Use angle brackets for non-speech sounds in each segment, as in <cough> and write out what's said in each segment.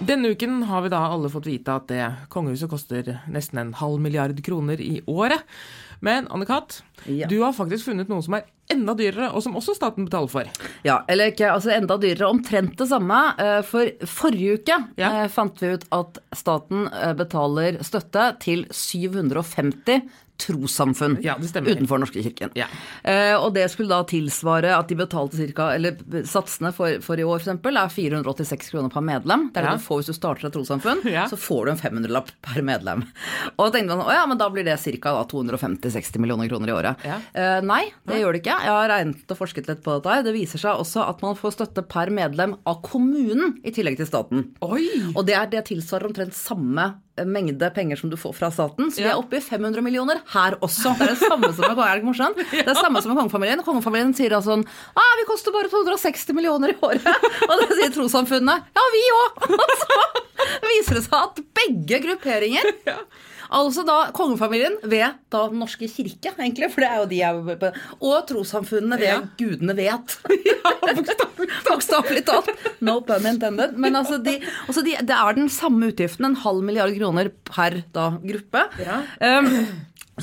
Denne uken har vi da alle fått vite at det kongehuset koster nesten en halv milliard kroner i året. Men Anne-Kat, Ja. du har faktisk funnet noe som er enda dyrere, og som også staten betaler for. Ja, eller ikke, altså enda dyrere. Omtrent det samme. Eh, For forrige uke Ja. eh, fant vi ut at staten eh, betaler støtte til 750 trossamfunn Ja, utenfor Norske kirken. Ja. Eh, og det skulle da tilsvare at de betalte cirka, eller satsene for, for i år f.eks. er 486 kroner per medlem. Det er Ja. det du får hvis du starter et trossamfunn. <laughs> Ja. Så får du en 500-lapp per medlem. Og da tenkte man å ja, men da blir det ca. 250-60 millioner kroner i året. Eh, nei, det gjør det ikke. Jeg har regnet og forsket litt på dette. her. Det viser seg også at man får støtte per medlem av kommunen i tillegg til staten. Oi! Og det, er, det tilsvarer omtrent samme mengde penger som du får fra staten. Så vi er oppe i 500 millioner her også. Det er det samme som med, er det morsomt? Det er det samme som med kongefamilien. Kongefamilien sier da sånn ah, vi koster bare 260 millioner i året. Og det sier trossamfunnene. Ja, vi òg! <laughs> Og så viser det seg at begge grupperinger Altså da kongefamilien ved da Den norske kirke, egentlig, for det er jo de jeg er Og trossamfunnene ved Ja. gudene vet. <laughs> Bokstavelig talt. No pun intended. Men altså, de, altså de, det er den samme utgiften, en halv milliard kroner per da, gruppe. Ja. Um,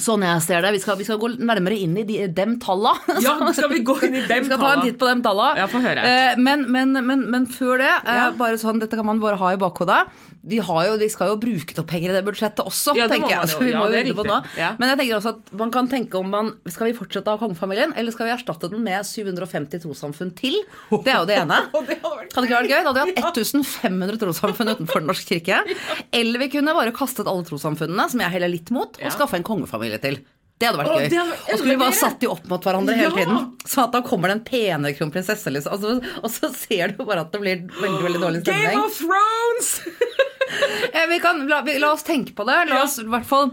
Sånn jeg ser det. Vi skal, vi skal gå nærmere inn i de, dem talla. <laughs> Ja, skal vi gå inn i dem Vi skal ta en titt på dem talla. Ja, få høre. Eh, men, men, men, men før det, eh, Ja. bare sånn, dette kan man bare ha i bakhodet. De, har jo, de skal jo bruke opp penger i det budsjettet også, Ja, det tenker jeg. man jo. Så vi Ja, må det jo er på nå. Men jeg tenker også at man kan tenke om man Skal vi fortsette av kongefamilien, eller skal vi erstatte den med 750 trossamfunn til? Det er jo det ene. <laughs> Det hadde vært gøy? Da hadde vi hatt 1500 trossamfunn utenfor Den norske kirke. <laughs> Eller vi kunne bare kastet alle trossamfunnene, som jeg heller litt mot, og skaffe en kongefamilie til. Det hadde vært gøy. Og hadde Og skulle vi bare satt de opp mot hverandre hele tiden. Så at da kommer det en penere kronprinsesse, liksom. Altså, og så ser du bare at det blir veldig veldig dårlig stemning. Game of Thrones! <laughs> Vi kan, la, vi, la oss tenke på det. La oss i hvert fall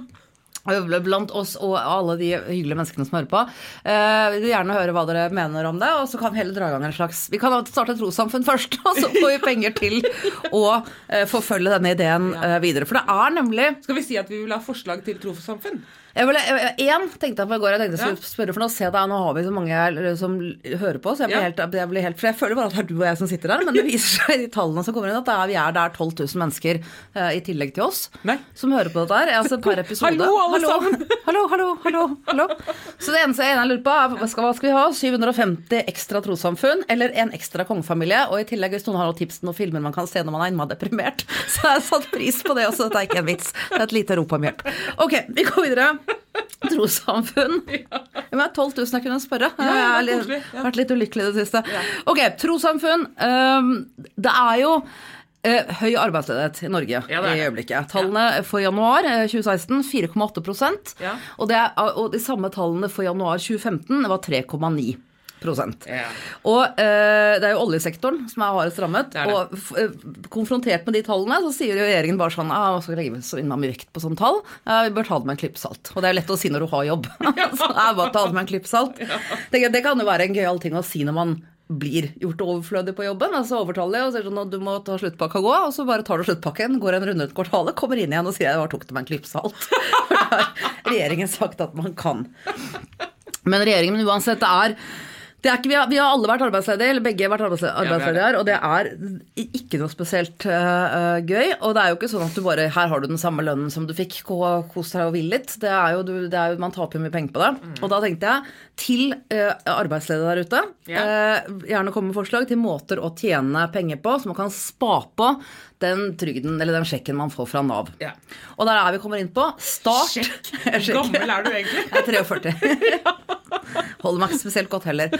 Blant oss og alle de hyggelige menneskene som hører på. Eh, gjerne høre hva dere mener om det, og så kan vi heller dra i gang en slags Vi kan starte et trossamfunn <laughs> først, og så får vi penger til å eh, forfølge denne ideen eh, videre. For det er nemlig Skal vi si at vi vil ha forslag til trossamfunn? Jeg ville, Én tenkte jeg på i går. Jeg tenkte jeg skulle spørre, for nå ser jeg nå har vi så mange som hører på. Så jeg blir, Ja. helt, jeg blir helt For jeg føler bare at det er du og jeg som sitter der. Men det viser seg i de tallene som kommer inn, at er, vi er der 12 000 mennesker uh, i tillegg til oss Nei. som hører på dette her. Altså per episode. Hallo, alle sammen! <laughs> Hallo, hallo, hallo, hallo. Så det eneste jeg lurer på, er hva skal, hva skal vi ha? 750 ekstra trossamfunn eller en ekstra kongefamilie? Og i tillegg, hvis noen har noen tips til noen filmer man kan se når man er innmari deprimert, <laughs> så har jeg satt pris på det også. Dette er ikke en vits. Det er et lite rop om hjelp. Ok, vi går videre. <laughs> Trossamfunn. Ja, men det er 12 000 jeg kunne spørre. Ja, ja, jeg har litt- vært litt ulykkelig i det siste. Ok, trossamfunn. Um, det er jo eh, høy arbeidsledighet i Norge Ja, i øyeblikket. Tallene for januar eh, 2016 4,8 Ja. og, det og de samme tallene for januar 2015 var 3,9 Ja. og eh, det er jo oljesektoren som er hardest rammet. Det det. Og eh, konfrontert med de tallene, så sier jo regjeringen bare sånn ah, skal vi legge så innmari vekt på sånne tall? Eh, vi bør ta det med en klype salt. Og det er jo lett å si når du har jobb. <laughs> <laughs> så er bare ta det med en klype salt. Det, det kan jo være en gøyal ting å si når man blir gjort overflødig på jobben, altså overtallig, og sier sånn at du må ta sluttpakka gå, og så bare tar du sluttpakken, går en runde rundt kvartalet, kommer inn igjen og sier jeg bare tok det med en klype salt. <laughs> For det har regjeringen sagt at man kan. Men regjeringen, uansett, det er ikke, vi, har, vi har alle vært arbeidsledige, eller begge vært arbeidsledige, er her, og det er ikke noe spesielt uh, gøy. Og det er jo ikke sånn at du bare Her har du den samme lønnen som du fikk, ko- kos deg og hvill litt. Det er jo, du, det er jo, man taper mye penger på det. Og da tenkte jeg, til uh, arbeidsledige der ute, yeah. uh, gjerne komme med forslag til måter å tjene penger på, så man kan spa på den trygden, eller den sjekken man får fra Nav. Ja. Og der er vi kommer inn på start. Sjekk. <laughs> Hvor gammel er du egentlig? Jeg er 43. <laughs> Holder meg ikke spesielt godt heller.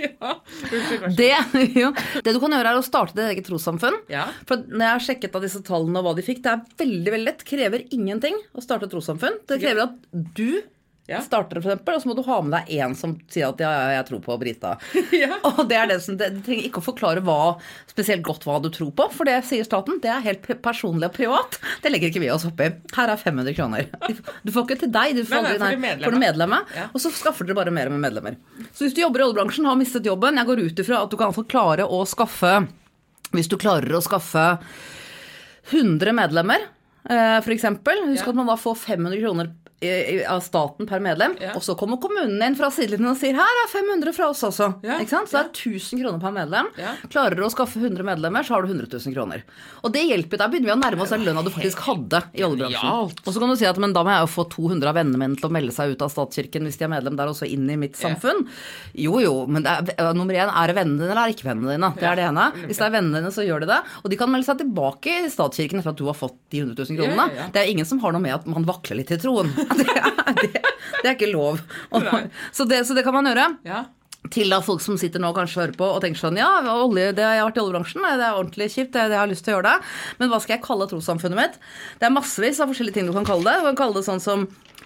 Ja. Så Det, jo, det du kan gjøre, er å starte ditt eget trossamfunn. Ja. For når jeg har sjekket av disse tallene og hva de fikk, det er veldig veldig lett. Krever ingenting å starte et trossamfunn. Det krever at du Ja. starter f.eks., og så må du ha med deg en som sier at ja, ja, jeg tror på Brita. <laughs> Ja. Og det er det som, det, Du trenger ikke å forklare hva, spesielt godt hva du tror på, for det sier staten. Det er helt personlig og privat. Det legger ikke vi oss opp i. Her er 500 kroner. <laughs> Du får ikke til deg, du får nei, aldri nei, for det medlemmet. Ja. Og så skaffer dere bare mer med medlemmer. Så hvis du jobber i oljebransjen, har mistet jobben, jeg går ut ifra at du kan få klare å skaffe Hvis du klarer å skaffe 100 medlemmer, f.eks. for eksempel, husk Ja. at man da får 500 kroner av staten per medlem, Ja. og så kommer kommunen inn fra sidelinjen og sier her er 500 fra oss også. Ja? Så det er 1000 kroner per medlem. Ja. Klarer du å skaffe 100 medlemmer, så har du 100 000 kroner. Og det hjelper. Der begynner vi å nærme oss den lønna du faktisk hadde i oljebransjen. Og så kan du si at men da må jeg jo få 200 av vennene mine til å melde seg ut av statskirken hvis de er medlem der, også, inn i mitt samfunn. Jo jo, men er, uh, nummer én, er det vennene dine eller er det ikke vennene dine? Det er det ene. Hvis det er vennene dine, så gjør de det. Og de kan melde seg tilbake i statskirken etter at du har fått de 100 000 kronene. Det er ingen som har noe med at man vakler litt i troen. <laughs> <laughs> Det er, det, det er ikke lov. <laughs> Og, så, det, så det kan man gjøre. Ja. Til da folk som sitter nå og kanskje hører på og tenker sånn Ja, olje, det, jeg har vært i oljebransjen, det er ordentlig kjipt, det, jeg har lyst til å gjøre det. Men hva skal jeg kalle trossamfunnet mitt? Det er massevis av forskjellige ting du kan kalle det. Du kan kalle det sånn som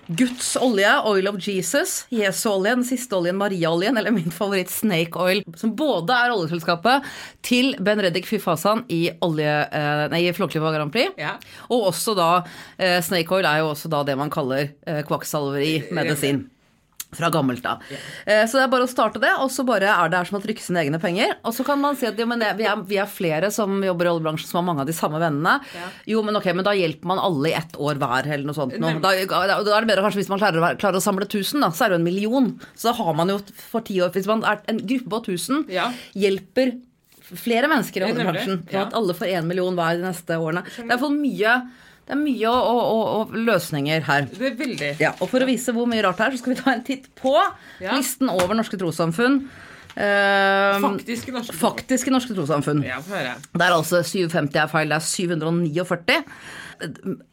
Guds olje, oil of Jesus, Jesu olje, den siste oljen, Maria-oljen, eller min favoritt Snake Oil, som både er oljeselskapet til Ben Reddik Fyfasan i, olje, eh, nei, i Flåklypa Grand Prix, Ja. og også da eh, Snake Oil er jo også da det man kaller eh, kvakksalveri-medisin. Fra gammelt av. Yeah. Så det er bare å starte det, og så bare er det her som å trykke sine egne penger. Og så kan man si at jo, men det- vi, er, vi er flere som jobber i oljebransjen som har mange av de samme vennene. Yeah. Jo, men ok, men da hjelper man alle i ett år hver, eller noe sånt. Noe. Da, da er det bedre kanskje hvis man klarer, klarer å samle 1000, da, så er det jo en million. Så da har man jo for ti år Hvis man er en gruppe på 1000, yeah. hjelper flere mennesker i oljebransjen. Ja. at alle får én million hver de neste årene. Det er iallfall mye, det er mye og, og, å løsninger her. Det er veldig Ja, og for å vise hvor mye rart det er, så skal vi ta en titt på Ja. listen over norske trossamfunn. Uh, Faktiske norske faktiske norske trossamfunn. Ja. Det er altså 750 er feil, det er 749.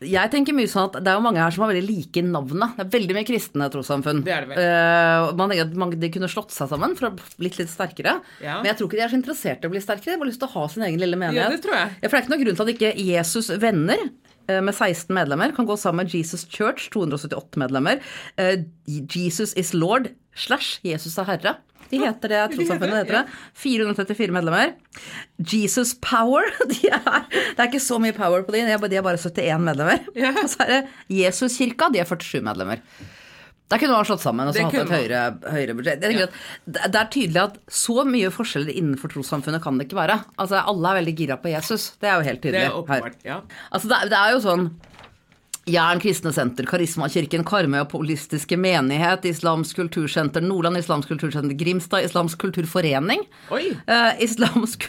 Jeg tenker mye sånn at Det er jo mange her som har veldig like navnet. Det er veldig mye kristne trossamfunn. Det det. Eh, man tenker at De kunne slått seg sammen for å bli litt sterkere. Ja. Men jeg tror ikke de er så interessert i å bli sterkere. De har lyst til å ha sin egen lille menighet. Ja, det tror jeg. For det er ikke noen grunn til at ikke Jesus venner med 16 medlemmer kan gå sammen med Jesus Church, 278 medlemmer. eh, Jesus is Lord slash Jesus er Herre. De heter det, trossamfunnet heter det. 434 medlemmer. Jesus Power. <laughs> De er, det er ikke så mye power på de, de er bare 71 medlemmer. Og så er det Jesuskirka, de er 47 medlemmer. Der kunne man slått sammen og så hatt et høyere, høyere budsjett. Jeg tenker at det er tydelig at så mye forskjeller innenfor trossamfunnet kan det ikke være. Altså, Alle er veldig gira på Jesus. Det er jo helt tydelig. Det er åpenbart. Ja. Altså, det, det er jo sånn Jern kristne senter, Karismakirken, Karmøy Polistiske menighet, Islamsk kultursenter, Nordland Islamsk kultursenter, Grimstad Islamsk kulturforening. Oi. eh, Islamsk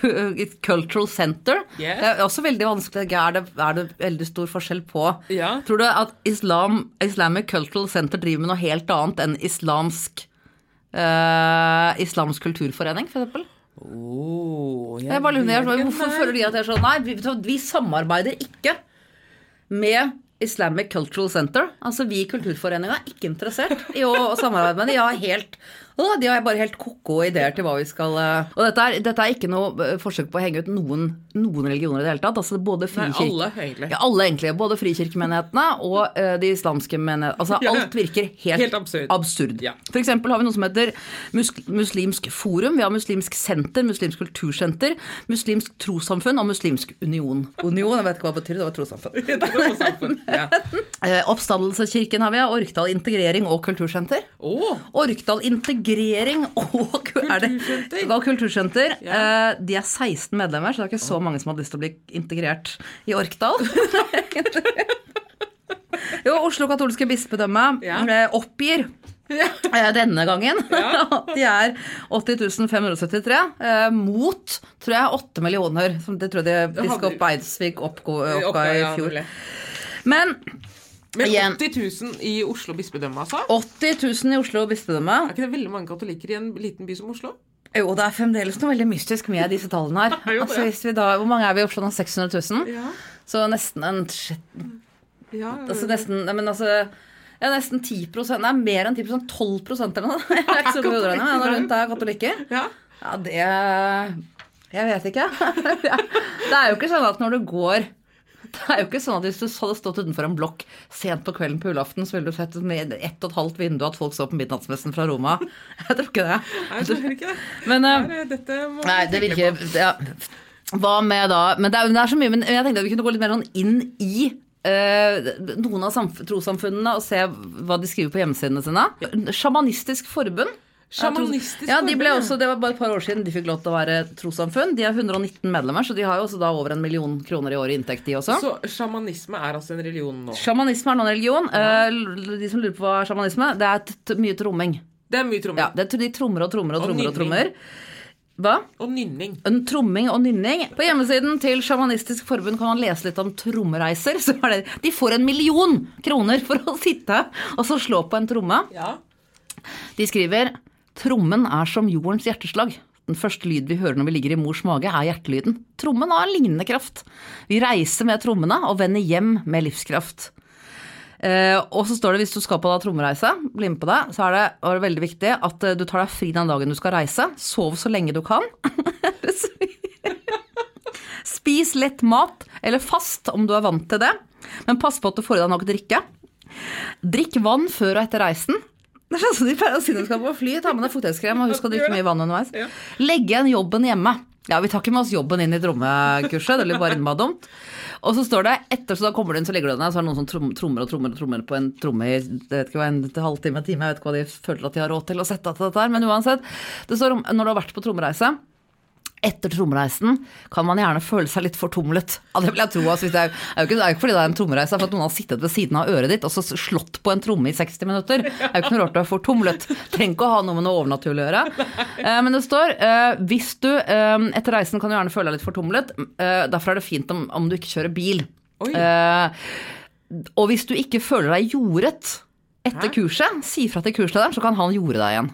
Cultural Center. Yes. Det er også veldig vanskelig. Er det, er det veldig stor forskjell på Ja. Tror du at Islam, Islamic Cultural Center driver med noe helt annet enn islamsk eh, Islamsk kulturforening, for eksempel? Oh, jeg Jeg bare lurer. Hvorfor føler de at det er sånn? Nei, vi, vi samarbeider ikke med Islamic Cultural Center. Altså Vi i Kulturforeninga er ikke interessert i å samarbeide med dem. Ja, helt å, de har bare helt ko-ko ideer til hva vi skal eh, Og dette er, dette er ikke noe eh, forsøk på å henge ut noen, noen religioner i det hele tatt. Altså både Nei, alle, egentlig. Ja, alle egentlig. Både frikirkemenighetene og uh, de islamske menighetene. Altså Ja. alt virker helt, Helt absurd. Ja. For eksempel har vi noe som heter mus Muslimsk forum, vi har Muslimsk senter, Muslimsk kultursenter, Muslimsk trossamfunn og Muslimsk union. Union, jeg vet ikke hva det betyr, det var trossamfunn. <laughs> Det er noe. Ja. Oppstandelseskirken har vi, Orkdal integrering og kultursenter. Oh. Orkdal integrering <laughs> og, er det, Kultursenter. og kultursenter. Ja. Eh, De er 16 medlemmer, så det er ikke så mange som hadde lyst til å bli integrert i Orkdal. <laughs> <laughs> jo, Oslo katolske bispedømme Ja. eh, oppgir ja. eh, denne gangen Ja. at de er 80 573 eh, mot, tror jeg, 8 millioner. Som det tror jeg biskop Eidsvik Oppga, i fjor. Men Men Igjen. 80 000 i Oslo bispedømme, altså? 80 000 i Oslo bispedømme Er ikke det veldig mange katolikker i en liten by som Oslo? Jo, det er fremdeles noe veldig mystisk med disse tallene her. <laughs> Er. Altså, hvis vi da, hvor mange er vi i Oslo nå? 600 000? Ja. Så nesten en ja. altså nesten, men altså, ja, nesten 10 Nei, mer enn 10 12 eller noe. <laughs> Jeg er ikke så god i men rundt er katolikker. ja. Ja, det Jeg vet ikke. <laughs> Det er jo ikke sånn at når du går det er jo ikke sånn at Hvis du hadde stått utenfor en blokk sent på kvelden på julaften, så ville du sett med ett og et halvt vindu at folk så på midnattsmessen fra Roma. <laughs> Jeg tror ikke det. Jeg tror ikke det. Men eh, dette må Nei, det virker på. ja. Hva med da Men det er, det er så mye, men jeg tenkte at vi kunne gå litt mer sånn inn i uh, noen av samf- trossamfunnene og se hva de skriver på hjemmesidene sine. Sjamanistisk forbund. Sjamanistisk Ja, de også, Det var bare et par år siden de fikk lov til å være trossamfunn. De har 119 medlemmer, så de har jo også da over en million kroner i året i inntekt, de også. Så sjamanisme er altså en religion nå? Sjamanisme er nå en religion. Ja. De som lurer på hva er sjamanisme, det er mye tromming. Det er mye tromming. Ja, det er, de trommer og trommer og Og trommer og trommer. Hva? Og nynning. En tromming og nynning. På hjemmesiden til Sjamanistisk forbund kan man lese litt om trommereiser. <laughs> Så er det, de får en million kroner for å sitte og så slå på en tromme. Ja. De skriver Trommen er som jordens hjerteslag. Den første lyd vi hører når vi ligger i mors mage, er hjertelyden. Trommen har en lignende kraft. Vi reiser med trommene og vender hjem med livskraft. Eh, og så står det hvis du skal på da trommereise, bli med på det, så er det, er det veldig viktig at eh, du tar deg fri den dagen du skal reise. Sov så lenge du kan. <laughs> Spis lett mat, eller fast om du er vant til det. Men pass på at du får i deg nok drikke. Drikk vann før og etter reisen. Det er sånn som de pleier å si når du skal på fly. Ta med deg fuktighetskrem og husk å drikke mye vann underveis. Ja. Legge igjen jobben hjemme. Ja, vi tar ikke med oss jobben inn i trommekurset, det blir bare innmari dumt. Og så står det etter, så da kommer du inn, så legger du ned, så er det noen som trom- trommer og trommer og trommer på en tromme i jeg vet ikke hva, en halvtime, time, jeg vet ikke hva de føler at de har råd til å sette av til dette her, men uansett. Det står om når du har vært på trommereise. Etter trommereisen kan man gjerne føle seg litt fortumlet. Ja, det vil jeg tro. Altså, det, er, det jo ikke, er ikke fordi det er en trommereise, det er for at noen har sittet ved siden av øret ditt og så slått på en tromme i 60 minutter. Det er jo ikke noe rart du er fortumlet. Trenger ikke å ha noe med noe overnaturlig å gjøre. Eh, men det står eh, hvis du eh, etter reisen kan du gjerne føle deg litt fortumlet. Eh, derfor er det fint om, om du ikke kjører bil. Eh, og hvis du ikke føler deg jordet etter Hæ? kurset, si fra til kurslederen, så kan han jorde deg igjen.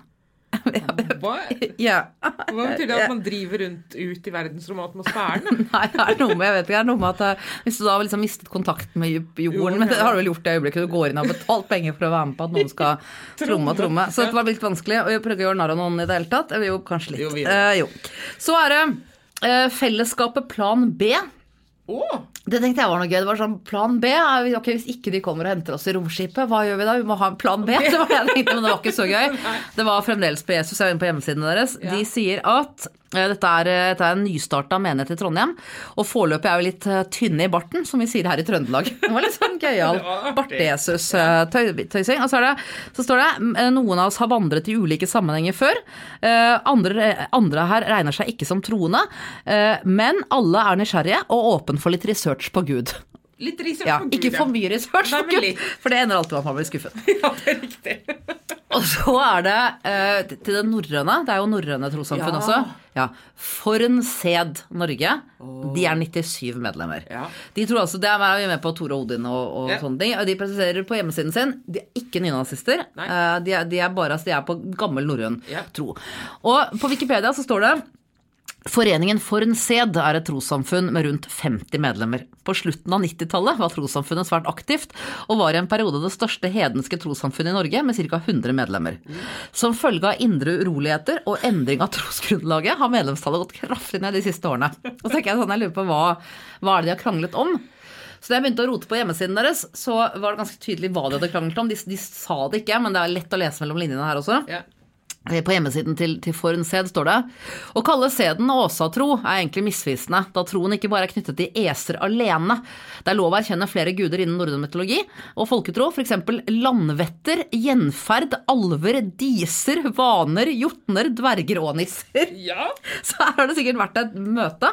Hva, <laughs> Ja. hva betyr det at man driver rundt ut i verdensrommet og atmosfæren? <laughs> Nei, det er noe med, jeg vet ikke, det er noe med at jeg, hvis du da har liksom mistet kontakt med jorden, men det har du vel gjort i øyeblikket du går inn og har betalt penger for å være med på at noen skal <laughs> tromme og tromme. Så det var litt vanskelig å prøve å gjøre narr av noen i det hele tatt. Jo, kanskje litt. Jo, Eh, jo. Så er det eh, fellesskapet Plan B. Å! Det tenkte jeg var noe gøy. Det var sånn Plan B. Ok, Hvis ikke de kommer og henter oss i romskipet, hva gjør vi da? Vi må ha en plan B. <laughs> Det var det jeg tenkte, men det var ikke så gøy. Det var fremdeles på Jesus. Jeg var inne på hjemmesidene deres. De sier at eh, dette er, eh, dette er en nystarta menighet i Trondheim. Og foreløpig er vi litt eh, tynne i barten, som vi sier her i Trøndelag. <laughs> Det var litt sånn gøyal barte-Jesus-tøysing. Og så, det, så står det noen av oss har vandret i ulike sammenhenger før. Andre, andre her regner seg ikke som troende, men alle er nysgjerrige og åpen for litt research på Gud. Litt research Ja, på Gud, ikke for mye research på Gud, for det ender alltid med at man blir skuffet. <laughs> Ja, det er riktig. <laughs> Og så er det eh, til det norrøne. Det er jo norrøne trossamfunn Ja. også. Ja. Forn Sed Norge. De er 97 medlemmer. Ja. De tror altså, Det er vi med på Tore Odin og, og Ja. sånne ting. Og de presiserer på hjemmesiden sin de er ikke nynazister. Eh, de, de er bare altså, de er på gammel norrøn tro. Og på Wikipedia så står det Foreningen Forn Sed er et trossamfunn med rundt 50 medlemmer. På slutten av 90-tallet var trossamfunnet svært aktivt, og var i en periode det største hedenske trossamfunnet i Norge, med ca. 100 medlemmer. Som følge av indre uroligheter og endring av trosgrunnlaget har medlemstallet gått kraftig ned de siste årene. Og så tenker jeg sånn, jeg lurer på hva, hva er det de har kranglet om? Så da jeg begynte å rote på hjemmesiden deres, så var det ganske tydelig hva de hadde kranglet om. De, de sa det ikke, men det er lett å lese mellom linjene her også. Ja. Eh, På hjemmesiden til, til Forn Sed står det Å kalle seden åsatro er egentlig misvisende, da troen ikke bare er knyttet til eser alene. Det er lov å erkjenne flere guder innen norrøn mytologi og folketro, f.eks. landvetter, gjenferd, alver, diser, vaner, jotner, dverger og nisser. ja. <laughs> Så her har det sikkert vært et møte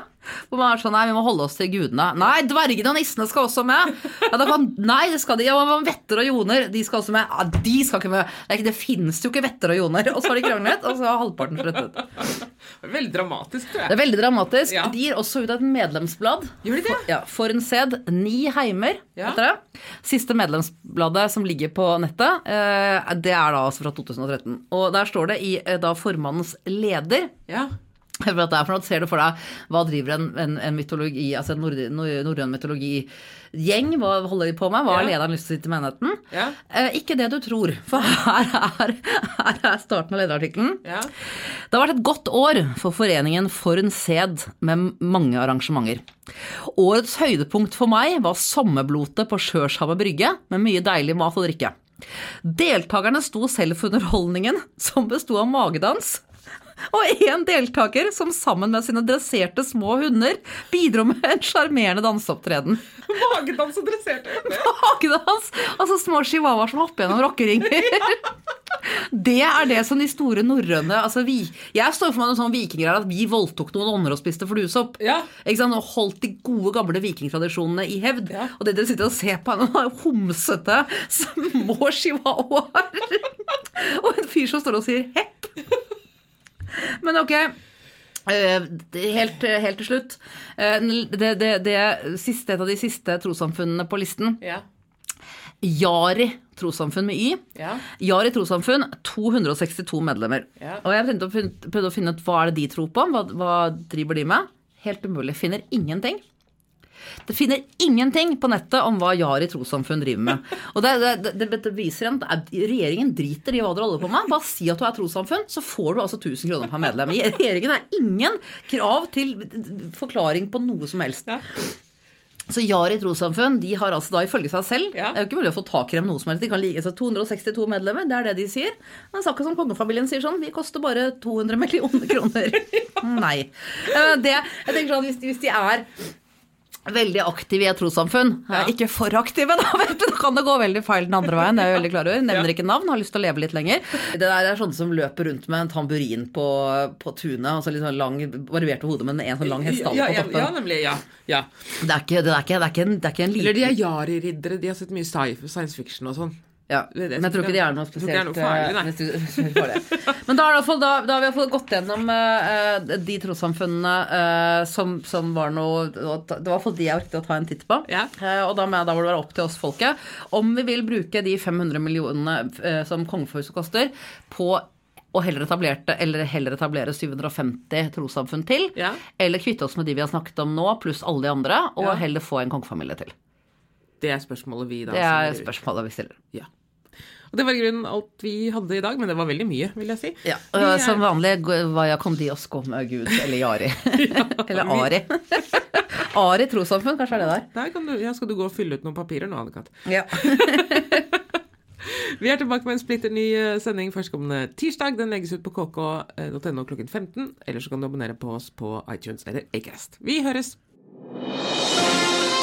hvor man er sånn Nei, vi må holde oss til gudene. Nei, dvergene og nissene skal også med. Ja, kan, nei, det skal de. Ja, vetter og joner, de skal også med. Ja, de skal ikke med. Det, ikke, det finnes jo ikke vetter og joner. Og så har de kranglet, og så har halvparten sluttet. Veldig dramatisk, tror Det er veldig dramatisk. Ja. De gir også ut et medlemsblad. Gjør de det? For, ja, for en sæd. Ni heimer, Ja. heter det. Siste medlemsbladet som ligger på nettet, eh, det er da altså fra 2013. Og der står det i eh, da formannens leder Ja. For at det er for noe, ser du for deg hva driver en, en, en mytologi, altså en nord, norrøn mytologigjeng, hva holder de på med, hva har Ja. lederen lyst til å si til menigheten? Ja. Eh, ikke det du tror, for her er, her er starten av lederartikkelen. Ja. Det har vært et godt år for foreningen for en Sed med mange arrangementer. Årets høydepunkt for meg var sommerblotet på Sjørshavet brygge med mye deilig mat og drikke. Deltakerne sto selv for underholdningen, som besto av magedans. Og en deltaker som sammen med sine dresserte små hunder bidro med en sjarmerende danseopptreden. Magedans og dresserte hunder. Magedans! Altså små chihuahuaer som hopper gjennom rockeringer. Det er det som de store norrøne altså vi, Jeg står for meg noen sånn vikinger at vi voldtok noen ånder og spiste fluesopp. Ja. Og holdt de gode, gamle vikingtradisjonene i hevd. Ja. Og det dere sitter og ser på, er noen homsete små chihuahuaer. Og en fyr som står og sier hepp. Men ok. eh, Helt, helt til slutt. eh, Det, det, det siste, et av de siste trossamfunnene på listen, Ja. Jari trossamfunn med Y. Ja. Jari trossamfunn, 262 medlemmer. Ja. Og jeg prøvde å, finne, prøvde å finne ut hva er det de tror på, hva, hva driver de med. Helt umulig. Finner ingenting. Det finner ingenting på nettet om hva Jari trossamfunn driver med. Og det, det, det, det viser en, at Regjeringen driter i hva dere holder på med. Bare si at du er trossamfunn, så får du altså 1000 kroner per medlem. I Regjeringen er ingen krav til forklaring på noe som helst. Ja. Så Jari trossamfunn de har altså da ifølge seg selv Ja. Det er jo ikke mulig å få tak i dem noe som helst. De kan ligge, seg 262 medlemmer, det er det de sier. Men det er ikke som kongefamilien sier sånn, vi koster bare 200 millioner kroner. <laughs> Nei. Eh, Det, jeg tenker sånn, hvis, hvis de er veldig aktive i et trossamfunn, Ja. eh, ikke for aktive, da, <laughs> vet du, da kan det gå veldig feil den andre veien. Det er jeg veldig klar over. Nevner ikke navn, har lyst til å leve litt lenger. Det der er sånne som løper rundt med en tamburin på, på tunet, så litt sånn lang, barberte hode, men en sånn lang hestehale ja, på toppen. ja, nemlig. Ja. ja. Det er ikke, det er ikke, det er ikke, en, det er ikke en liten Eller de er Jari-riddere. De har sett mye science fiction og sånn. Ja, men jeg tror ikke det er noe spesielt det er noe farlig, nei. eh. <laughs> Men da, fall, da, da har vi i hvert fall gått gjennom uh, de trossamfunnene uh, som, som var noe Det var i hvert fall de jeg orket å ta en titt på. Ja. Uh, og da, med, da må det være opp til oss folket om vi vil bruke de 500 millionene som kongehuset koster, på å heller, eller heller etablere 750 trossamfunn til. Ja. Eller kvitte oss med de vi har snakket om nå, pluss alle de andre, og Ja. heller få en kongefamilie til. Det er spørsmålet vi da Det er spørsmålet vi stiller. Ja. Og det var i grunnen alt vi hadde i dag, men det var veldig mye, vil jeg si. Ja, og er- Som vanlig vaya con Dios come Gud, eller Jari. <laughs> <laughs> eller Ari. <laughs> Ari trossamfunn, kanskje er det der. Der kan du, ja, skal du gå og fylle ut noen papirer nå, Anne-Kat. Ja. Vi er tilbake med en splitter ny eh, sending førstkommende tirsdag. Den legges ut på kk.no klokken 15. Eller så kan du abonnere på oss på iTunes eller Acast. Vi høres!